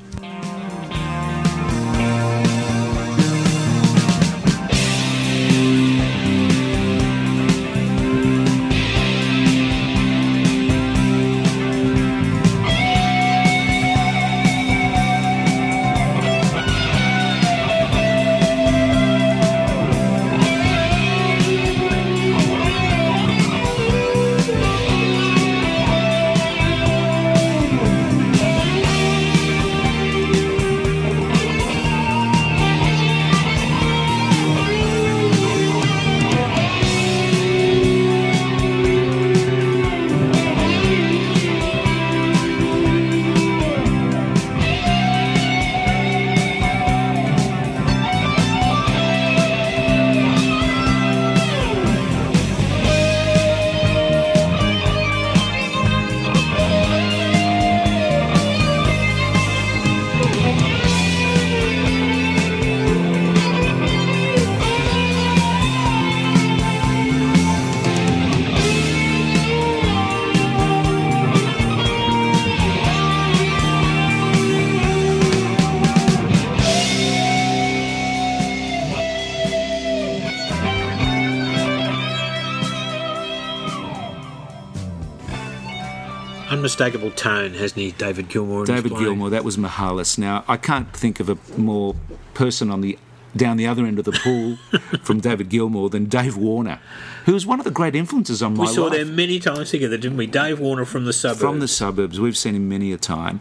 unmistakable tone, hasn't he, David Gilmour? David? Gilmour, that was Mihalis. Now, I can't think of a more person on the down the other end of the pool from David Gilmour than Dave Warner, who was one of the great influences on my life. We saw life. them many times together, didn't we? Dave Warner from the suburbs. from the suburbs. We've seen him many a time.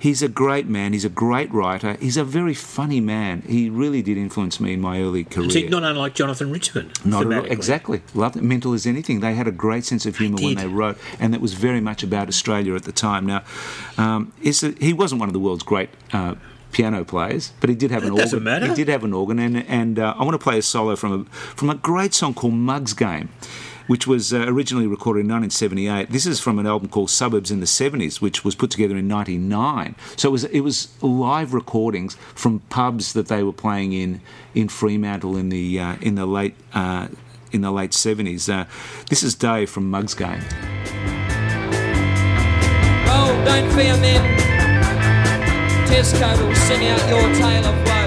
He's a great man. He's a great writer. He's a very funny man. He really did influence me in my early career. See, not unlike Jonathan Richman. Not at all. Exactly. Loved it. Mental as anything. They had a great sense of humour when they wrote, and that was very much about Australia at the time. Now, um, he wasn't one of the world's great. Uh, Piano players, but he did have an That doesn't organ. matter. He did have an organ, and and uh, I want to play a solo from a from a great song called Mugs Game, which was uh, originally recorded in 1978. This is from an album called Suburbs in the 70s, which was put together in 99. So it was it was live recordings from pubs that they were playing in in Fremantle in the uh, in the late uh, in the late 70s. Uh, this is Dave from Mugs Game. Oh, don't fear men. Tesco will sing out your tale of woe.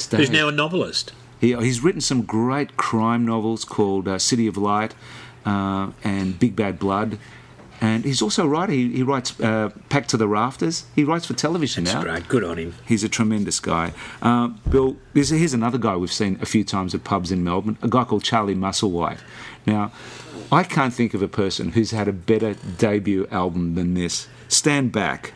How? Who's now a novelist. He, he's written some great crime novels called uh, City of Light uh, and Big Bad Blood. And he's also a writer. He, he writes uh, Packed to the Rafters. He writes for television That's now. great. Good on him. He's a tremendous guy. Uh, Bill, here's, here's another guy we've seen a few times at pubs in Melbourne, a guy called Charlie Musselwhite. Now, I can't think of a person who's had a better debut album than this. Stand Back.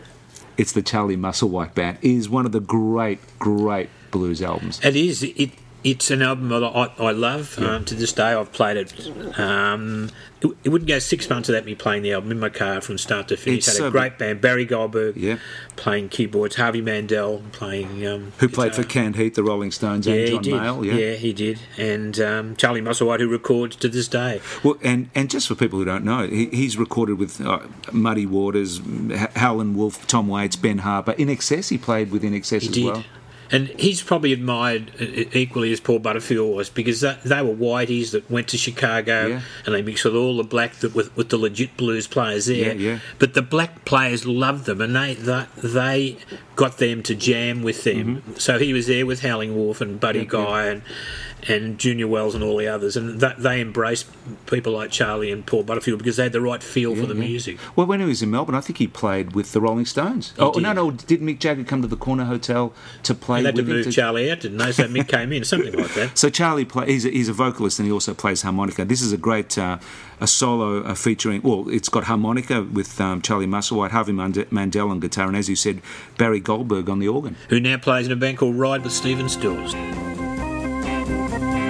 It's the Charlie Musselwhite Band. It is one of the great, great blues albums. It is. It. It's an album that I, I love. Um, to this day, I've played it. Um, it, it wouldn't go six months without me playing the album in my car from start to finish. It's Had a great band. Barry Goldberg Yeah. playing keyboards. Harvey Mandel playing. Um, Who played for. Canned Heat, the Rolling Stones, Yeah, and he John did. Mayall? yeah. he did. And um, Charlie Musselwhite, who records to this day. Well, and, and just for people who don't know, he, he's recorded with uh, Muddy Waters, Howlin' Wolf, Tom Waits, Ben Harper. INXS, he played with INXS He as did. well. And he's probably admired equally as Paul Butterfield was because they, they were whiteys that went to Chicago Yeah. and they mixed with all the black that, with, with the legit blues players there. Yeah, yeah. But the black players loved them and they they, they got them to jam with them. So he was there with Howling Wolf and Buddy Mm-hmm. Guy and and Junior Wells and all the others, and that, they embraced people like Charlie and Paul Butterfield because they had the right feel for the yeah. music. Well, when he was in Melbourne, I think he played with the Rolling Stones. oh, did. no, no, did Mick Jagger come to the Corner Hotel to play They had to with move to- Charlie out, didn't they? So Mick came in, something like that. So Charlie, play, he's, a, he's a vocalist and he also plays harmonica. This is a great uh, a solo uh, featuring. Well, it's got harmonica with um, Charlie Musselwhite, Harvey Mande- Mandel on guitar, and as you said, Barry Goldberg on the organ. Who now plays in a band called Ride with Stephen Stills. Piece. You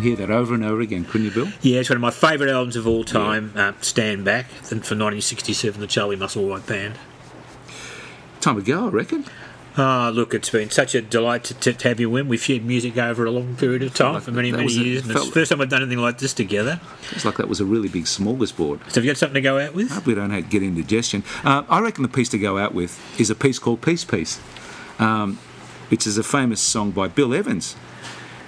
can hear that over and over again, couldn't you, Bill? Yeah, it's one of my favourite albums of all time. Uh, Stand Back, then for 1967, the Charlie Musselwhite Band. Time to go, I reckon. Ah, look, it's been such a delight to, to, to have you in. We've shared music over a long period of time like for many, many a- years, and it's the first time I've done anything like this together. It's like that was a really big smorgasbord. So have you got something to go out with? I hope we don't have, get indigestion. Uh, I reckon the piece to go out with is a piece called Peace Piece, um, which is a famous song by Bill Evans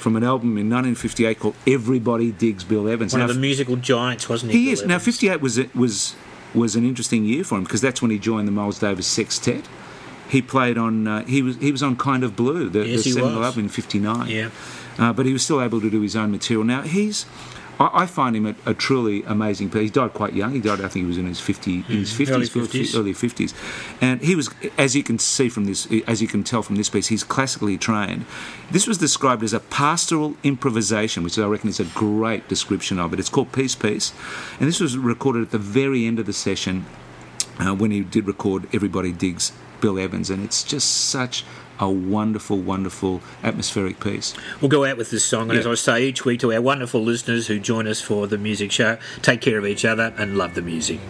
from an album in 1958 called Everybody Digs Bill Evans. One Now, of the musical giants, wasn't he? he Bill is. Now, Evans? 58 was was was an interesting year for him because that's when he joined the Miles Davis Sextet. He played on. Uh, he was he was on Kind of Blue, the, Yes, the he seminal album in '59. Yeah. Uh, but he was still able to do his own material. Now he's. I, I find him a, a truly amazing. Piece. He died quite young. He died, I think, he was in his fifty, in his Mm, fifties, 50s. early fifties, and he was, as you can see from this, as you can tell from this piece, he's classically trained. This was described as a pastoral improvisation, which I reckon is a great description of it. It's called Peace Piece, and this was recorded at the very end of the session uh, when he did record Everybody Digs Bill Evans, and it's just such a wonderful, wonderful atmospheric piece. We'll go out with this song, and Yeah. as I say each week to our wonderful listeners who join us for the music show, take care of each other and love the music.